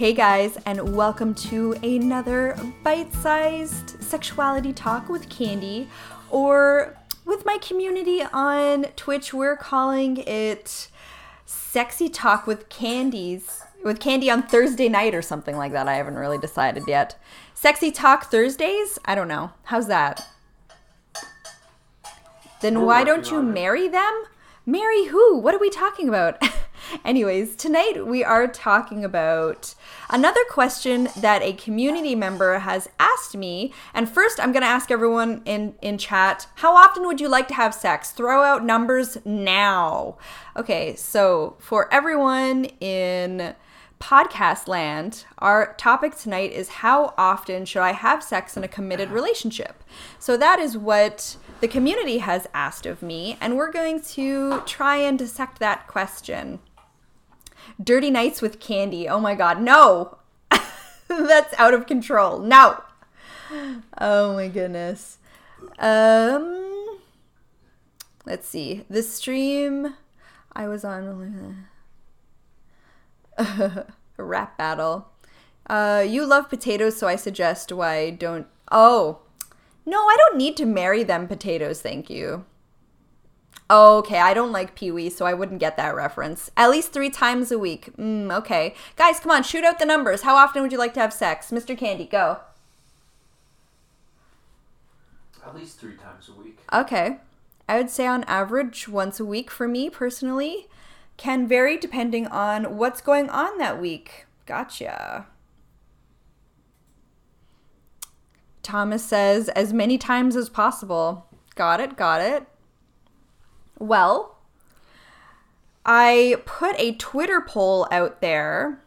Hey guys, and welcome to another bite sized sexuality talk with Candy, or with my community on Twitch, we're calling it Sexy Talk with Candies. With Candy on Thursday night or something like that. I haven't really decided yet. Sexy Talk Thursdays? I don't know. How's that? Then why don't you marry them? Marry who? What are we talking about? Anyways, tonight we are talking about another question that a community member has asked me. And first, I'm going to ask everyone in, in chat how often would you like to have sex? Throw out numbers now. Okay, so for everyone in podcast land, our topic tonight is how often should I have sex in a committed relationship? So that is what the community has asked of me, and we're going to try and dissect that question. Dirty nights with candy. Oh my god, no! That's out of control. No! Oh my goodness. Um, let's see. The stream I was on a rap battle. Uh, you love potatoes, so I suggest why don't. Oh, no, I don't need to marry them potatoes, thank you. Okay, I don't like Pee Wee, so I wouldn't get that reference. At least three times a week. Mm, okay. Guys, come on, shoot out the numbers. How often would you like to have sex? Mr. Candy, go. At least three times a week. Okay. I would say on average once a week for me personally. Can vary depending on what's going on that week. Gotcha. Thomas says as many times as possible. Got it, got it. Well, I put a Twitter poll out there.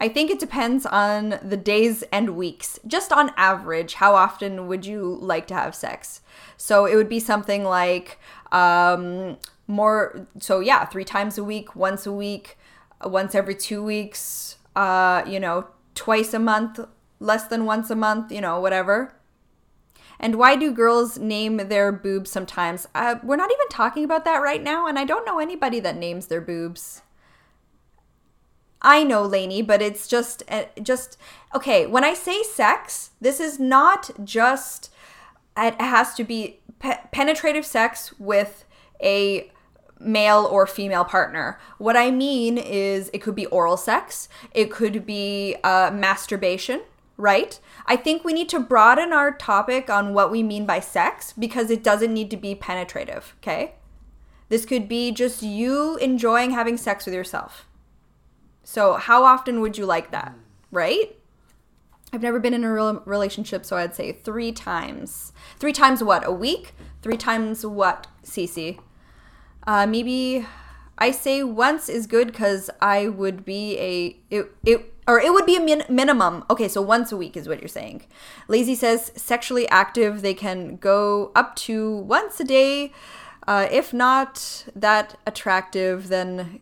I think it depends on the days and weeks. Just on average, how often would you like to have sex? So it would be something like um, more, so yeah, three times a week, once a week, once every two weeks, uh, you know, twice a month, less than once a month, you know, whatever. And why do girls name their boobs sometimes? Uh, we're not even talking about that right now, and I don't know anybody that names their boobs. I know, Lainey, but it's just, uh, just okay. When I say sex, this is not just. It has to be pe- penetrative sex with a male or female partner. What I mean is, it could be oral sex. It could be uh, masturbation. Right? I think we need to broaden our topic on what we mean by sex because it doesn't need to be penetrative. Okay? This could be just you enjoying having sex with yourself. So, how often would you like that? Right? I've never been in a real relationship, so I'd say three times. Three times what? A week? Three times what, Cece? Uh, maybe I say once is good because I would be a it it or it would be a min- minimum. Okay, so once a week is what you're saying. Lazy says sexually active they can go up to once a day. Uh, if not that attractive, then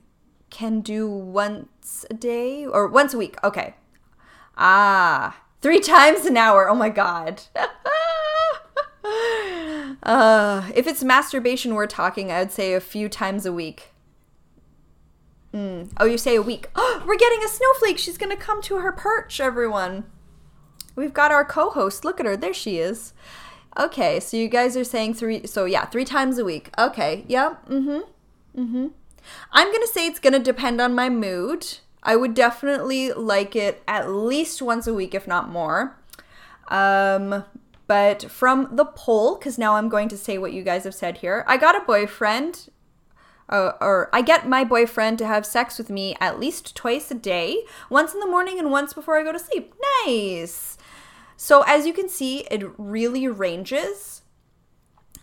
can do once a day or once a week. Okay. Ah, three times an hour. Oh my god. uh, if it's masturbation we're talking, I'd say a few times a week. Mm. Oh, you say a week. we're getting a snowflake. She's gonna come to her perch, everyone. We've got our co-host. Look at her. There she is. Okay, so you guys are saying three. So yeah, three times a week. Okay. Yeah. Mm-hmm. Mm-hmm. I'm gonna say it's gonna depend on my mood. I would definitely like it at least once a week, if not more. Um, but from the poll, because now I'm going to say what you guys have said here. I got a boyfriend, uh, or I get my boyfriend to have sex with me at least twice a day, once in the morning and once before I go to sleep. Nice. So as you can see, it really ranges.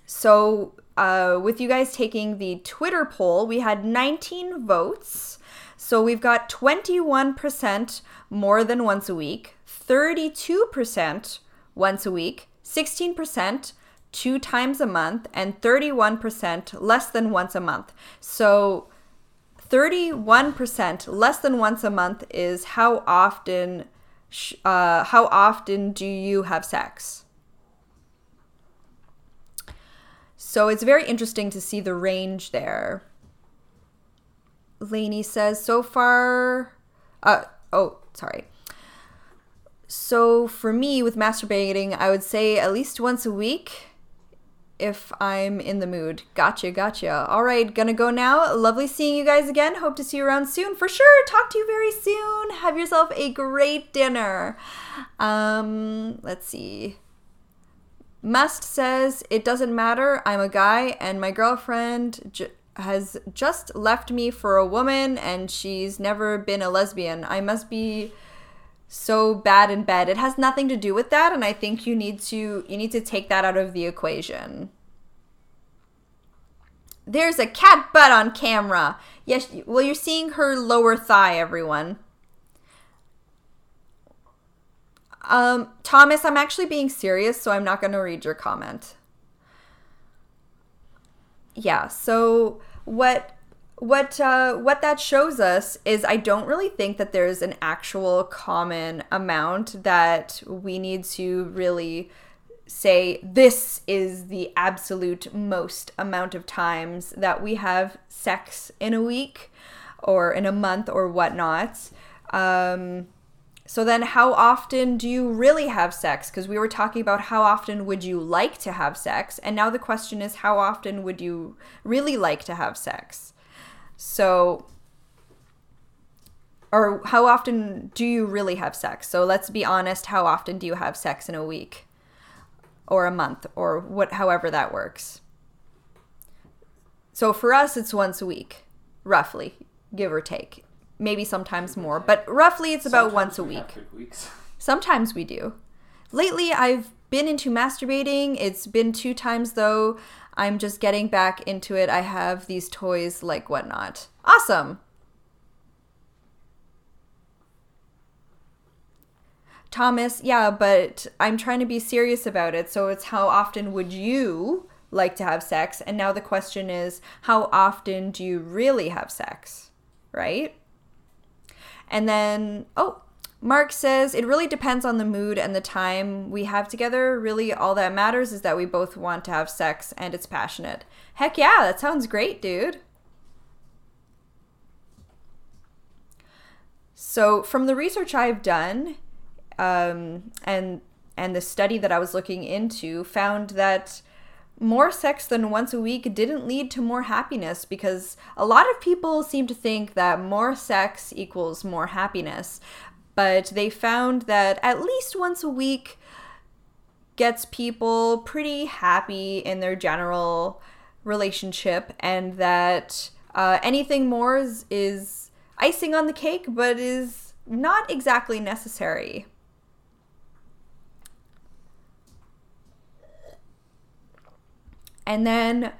So, uh, with you guys taking the Twitter poll, we had 19 votes. So, we've got 21% more than once a week, 32% once a week, 16% two times a month, and 31% less than once a month. So, 31% less than once a month is how often uh, how often do you have sex? So it's very interesting to see the range there. Lainey says, so far, uh, oh, sorry. So for me, with masturbating, I would say at least once a week if I'm in the mood. Gotcha, gotcha. All right, gonna go now. Lovely seeing you guys again. Hope to see you around soon for sure. Talk to you very soon. Have yourself a great dinner. Um, let's see. Must says it doesn't matter. I'm a guy, and my girlfriend j- has just left me for a woman, and she's never been a lesbian. I must be so bad in bed. It has nothing to do with that, and I think you need to you need to take that out of the equation. There's a cat butt on camera. Yes, well you're seeing her lower thigh, everyone. Um, Thomas, I'm actually being serious, so I'm not going to read your comment. Yeah, so what what uh, what that shows us is I don't really think that there's an actual common amount that we need to really say this is the absolute most amount of times that we have sex in a week or in a month or whatnot. Um, so then, how often do you really have sex? Because we were talking about how often would you like to have sex, and now the question is how often would you really like to have sex? So, or how often do you really have sex? So let's be honest. How often do you have sex in a week, or a month, or what? However that works. So for us, it's once a week, roughly, give or take maybe sometimes more, but roughly it's about Sometimes once a week. Sometimes we do. Lately, I've been into masturbating. It's been two times though. I'm just getting back into it. I have these toys like whatnot. Awesome. Thomas, yeah, but I'm trying to be serious about it. So it's how often would you like to have sex? And now the question is, how often do you really have sex? Right? And then, oh, Mark says it really depends on the mood and the time we have together. Really, all that matters is that we both want to have sex and it's passionate. Heck yeah, that sounds great, dude. So, from the research I've done, um, and and the study that I was looking into, found that more sex than once a week didn't lead to more happiness because a lot of people seem to think that more sex equals more happiness. But they found that at least once a week gets people pretty happy in their general relationship, and that uh, anything more is, is icing on the cake, but is not exactly necessary. And then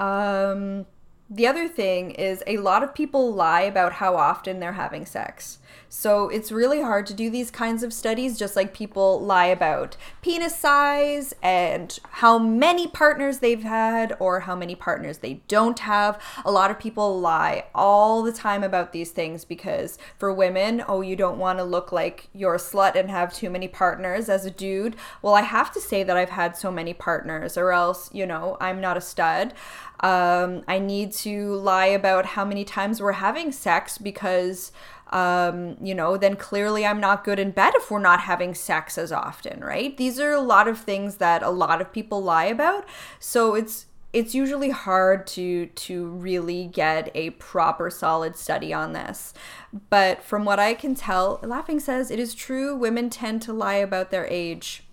um, the other thing is a lot of people lie about how often they're having sex. So it's really hard to do these kinds of studies, just like people lie about penis size and how many partners they've had or how many partners they don't have. A lot of people lie all the time about these things because for women, oh, you don't want to look like you're a slut and have too many partners as a dude. Well, I have to say that I've had so many partners, or else, you know, I'm not a stud. Um, I need to lie about how many times we're having sex because, um, you know, then clearly I'm not good in bed if we're not having sex as often, right? These are a lot of things that a lot of people lie about. So it's it's usually hard to to really get a proper solid study on this. But from what I can tell, Laughing says it is true women tend to lie about their age.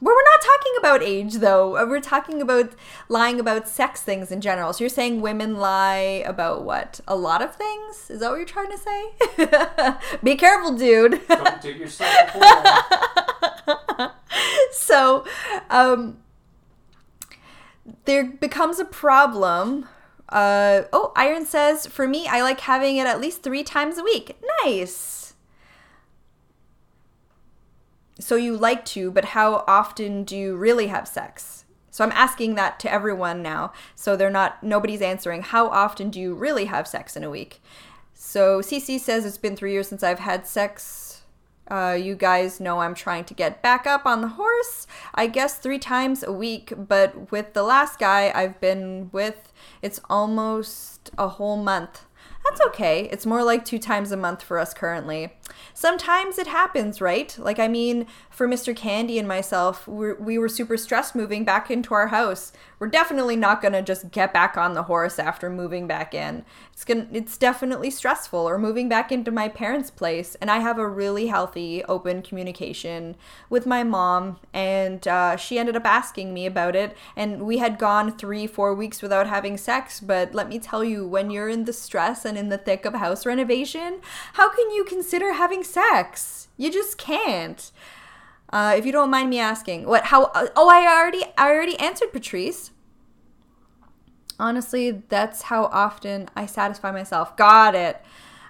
Well, we're not talking about age though. Uh, We're talking about lying about sex things in general. So you're saying women lie about what? A lot of things? Is that what you're trying to say? Be careful, dude. Don't dig yourself so um, there becomes a problem. Uh, oh, Iron says, for me, I like having it at least three times a week. Nice. So you like to, but how often do you really have sex? So I'm asking that to everyone now. So they're not, nobody's answering. How often do you really have sex in a week? So CC says it's been three years since I've had sex. Uh, you guys know I'm trying to get back up on the horse. I guess three times a week, but with the last guy I've been with, it's almost a whole month. That's okay. It's more like two times a month for us currently. Sometimes it happens, right? Like, I mean, for Mr. Candy and myself, we're, we were super stressed moving back into our house. We're definitely not gonna just get back on the horse after moving back in. It's gonna, it's definitely stressful. Or moving back into my parents' place, and I have a really healthy, open communication with my mom, and uh, she ended up asking me about it. And we had gone three, four weeks without having sex, but let me tell you, when you're in the stress and in the thick of house renovation, how can you consider having sex? You just can't. Uh, if you don't mind me asking, what? How? Uh, oh, I already, I already answered Patrice. Honestly, that's how often I satisfy myself. Got it.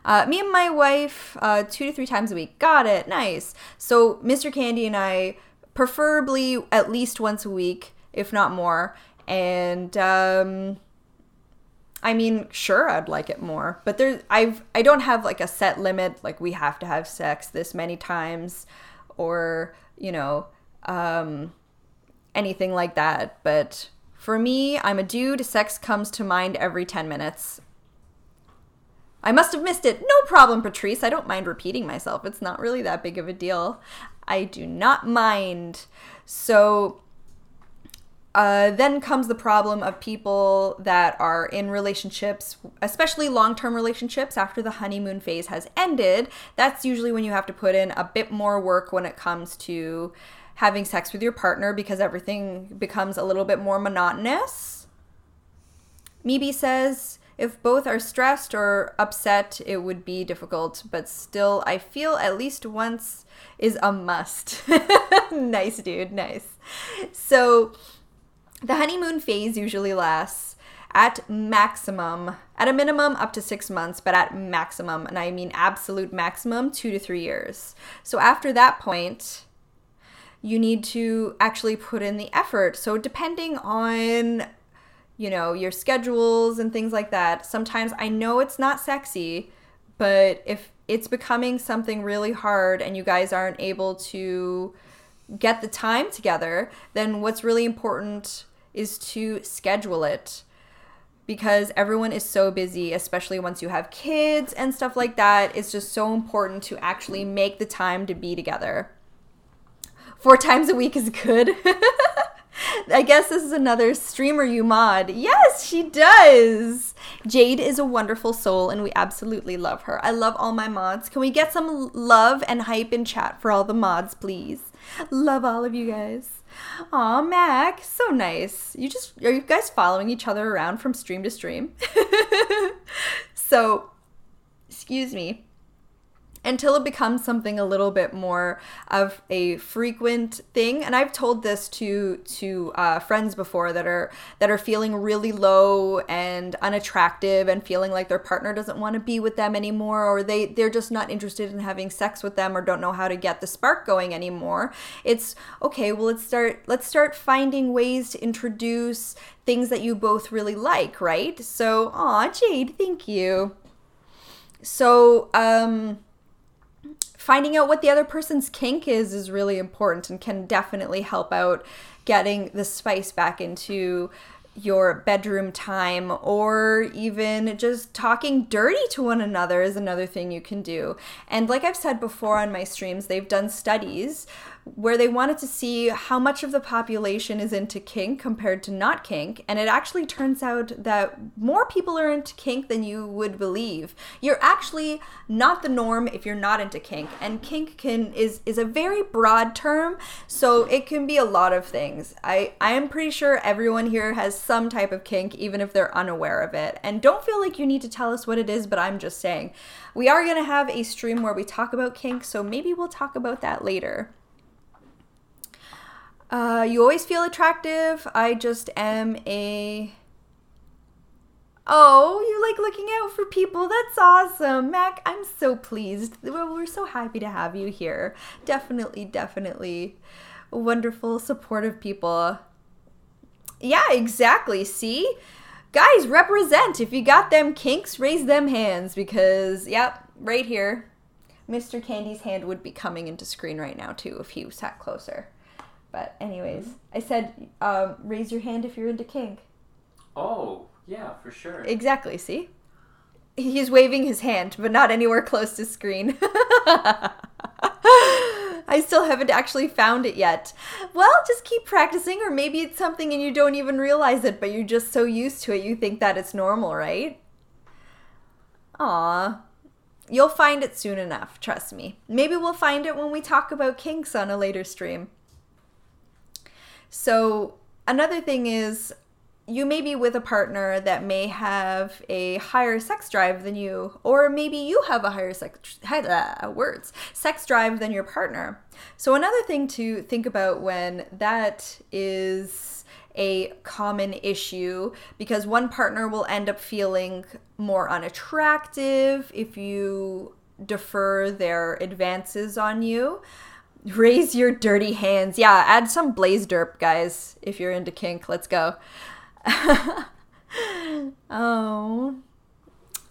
Uh, me and my wife, uh, two to three times a week. Got it. Nice. So Mr. Candy and I, preferably at least once a week, if not more. And um, I mean, sure, I'd like it more, but there, I've, I don't have like a set limit. Like we have to have sex this many times, or you know, um, anything like that. But for me, I'm a dude. Sex comes to mind every ten minutes. I must have missed it. No problem, Patrice. I don't mind repeating myself. It's not really that big of a deal. I do not mind. So uh, then comes the problem of people that are in relationships, especially long term relationships after the honeymoon phase has ended. That's usually when you have to put in a bit more work when it comes to having sex with your partner because everything becomes a little bit more monotonous. Meebe says, if both are stressed or upset, it would be difficult, but still, I feel at least once is a must. nice, dude, nice. So, the honeymoon phase usually lasts at maximum, at a minimum up to six months, but at maximum, and I mean absolute maximum, two to three years. So after that point, you need to actually put in the effort. So depending on you know, your schedules and things like that, sometimes I know it's not sexy, but if it's becoming something really hard and you guys aren't able to get the time together, then what's really important is to schedule it because everyone is so busy, especially once you have kids and stuff like that. It's just so important to actually make the time to be together. Four times a week is good. I guess this is another streamer you mod. Yes, she does. Jade is a wonderful soul and we absolutely love her. I love all my mods. Can we get some love and hype in chat for all the mods, please? Love all of you guys. Aw, Mac, so nice. You just are you guys following each other around from stream to stream? so, excuse me until it becomes something a little bit more of a frequent thing. And i've told this to to uh, friends before that are that are feeling really low and unattractive and feeling like their partner doesn't want to be with them anymore or they they're just not interested in having sex with them or don't know how to get the spark going anymore. It's okay well let's start let's start finding ways to introduce things that you both really like right? So aw jade thank you. So um finding out what the other person's kink is is really important and can definitely help out getting the spice back into your bedroom time or even just talking dirty to one another is another thing you can do. And like I've said before on my streams, they've done studies where they wanted to see how much of the population is into kink compared to not kink. And it actually turns out that more people are into kink than you would believe. You're actually not the norm if you're not into kink. And kink can is is a very broad term, so it can be a lot of things. I, I am pretty sure everyone here has some type of kink, even if they're unaware of it. And don't feel like you need to tell us what it is, but I'm just saying. We are gonna have a stream where we talk about kink, so maybe we'll talk about that later. Uh, you always feel attractive. I just am a. Oh, you like looking out for people. That's awesome. Mac, I'm so pleased. We're so happy to have you here. Definitely, definitely wonderful, supportive people. Yeah, exactly. See? Guys, represent. If you got them kinks, raise them hands because, yep, right here. Mr. Candy's hand would be coming into screen right now, too, if he sat closer. But anyways, I said um, raise your hand if you're into kink. Oh, yeah, for sure. Exactly. See, he's waving his hand, but not anywhere close to screen. I still haven't actually found it yet. Well, just keep practicing, or maybe it's something and you don't even realize it, but you're just so used to it you think that it's normal, right? Aw. You'll find it soon enough, trust me. Maybe we'll find it when we talk about kinks on a later stream. So, another thing is you may be with a partner that may have a higher sex drive than you, or maybe you have a higher sex words sex drive than your partner. So another thing to think about when that is a common issue because one partner will end up feeling more unattractive if you defer their advances on you. Raise your dirty hands. Yeah, add some blaze derp, guys, if you're into kink. Let's go. oh.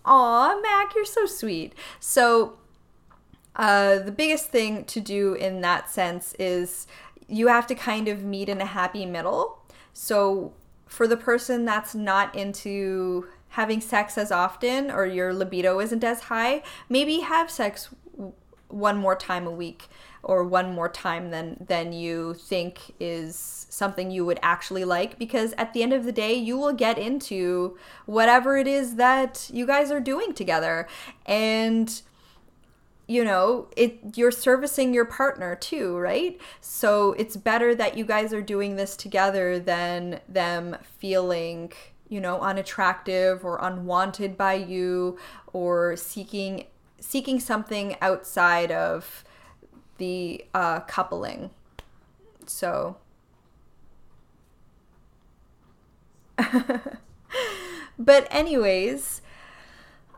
Aw, Mac, you're so sweet. So, uh, the biggest thing to do in that sense is you have to kind of meet in a happy middle. So, for the person that's not into having sex as often or your libido isn't as high, maybe have sex one more time a week or one more time than than you think is something you would actually like because at the end of the day you will get into whatever it is that you guys are doing together. And you know it you're servicing your partner too right? So it's better that you guys are doing this together than them feeling you know unattractive or unwanted by you or seeking seeking something outside of the uh, coupling. So. but anyways,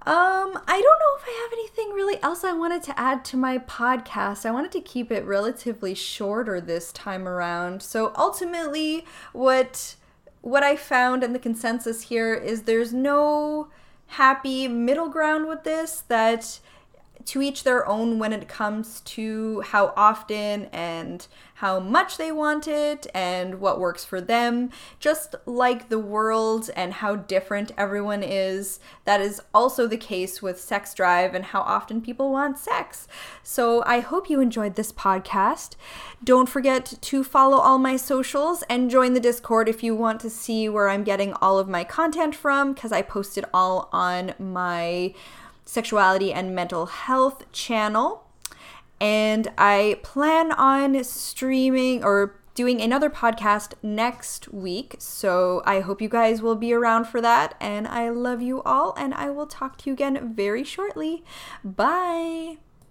um, I don't know if I have anything really else I wanted to add to my podcast. I wanted to keep it relatively shorter this time around. So ultimately, what what I found and the consensus here is there's no happy middle ground with this that to each their own when it comes to how often and how much they want it and what works for them. Just like the world and how different everyone is, that is also the case with sex drive and how often people want sex. So I hope you enjoyed this podcast. Don't forget to follow all my socials and join the Discord if you want to see where I'm getting all of my content from, because I post it all on my sexuality and mental health channel. And I plan on streaming or doing another podcast next week. So I hope you guys will be around for that. And I love you all. And I will talk to you again very shortly. Bye.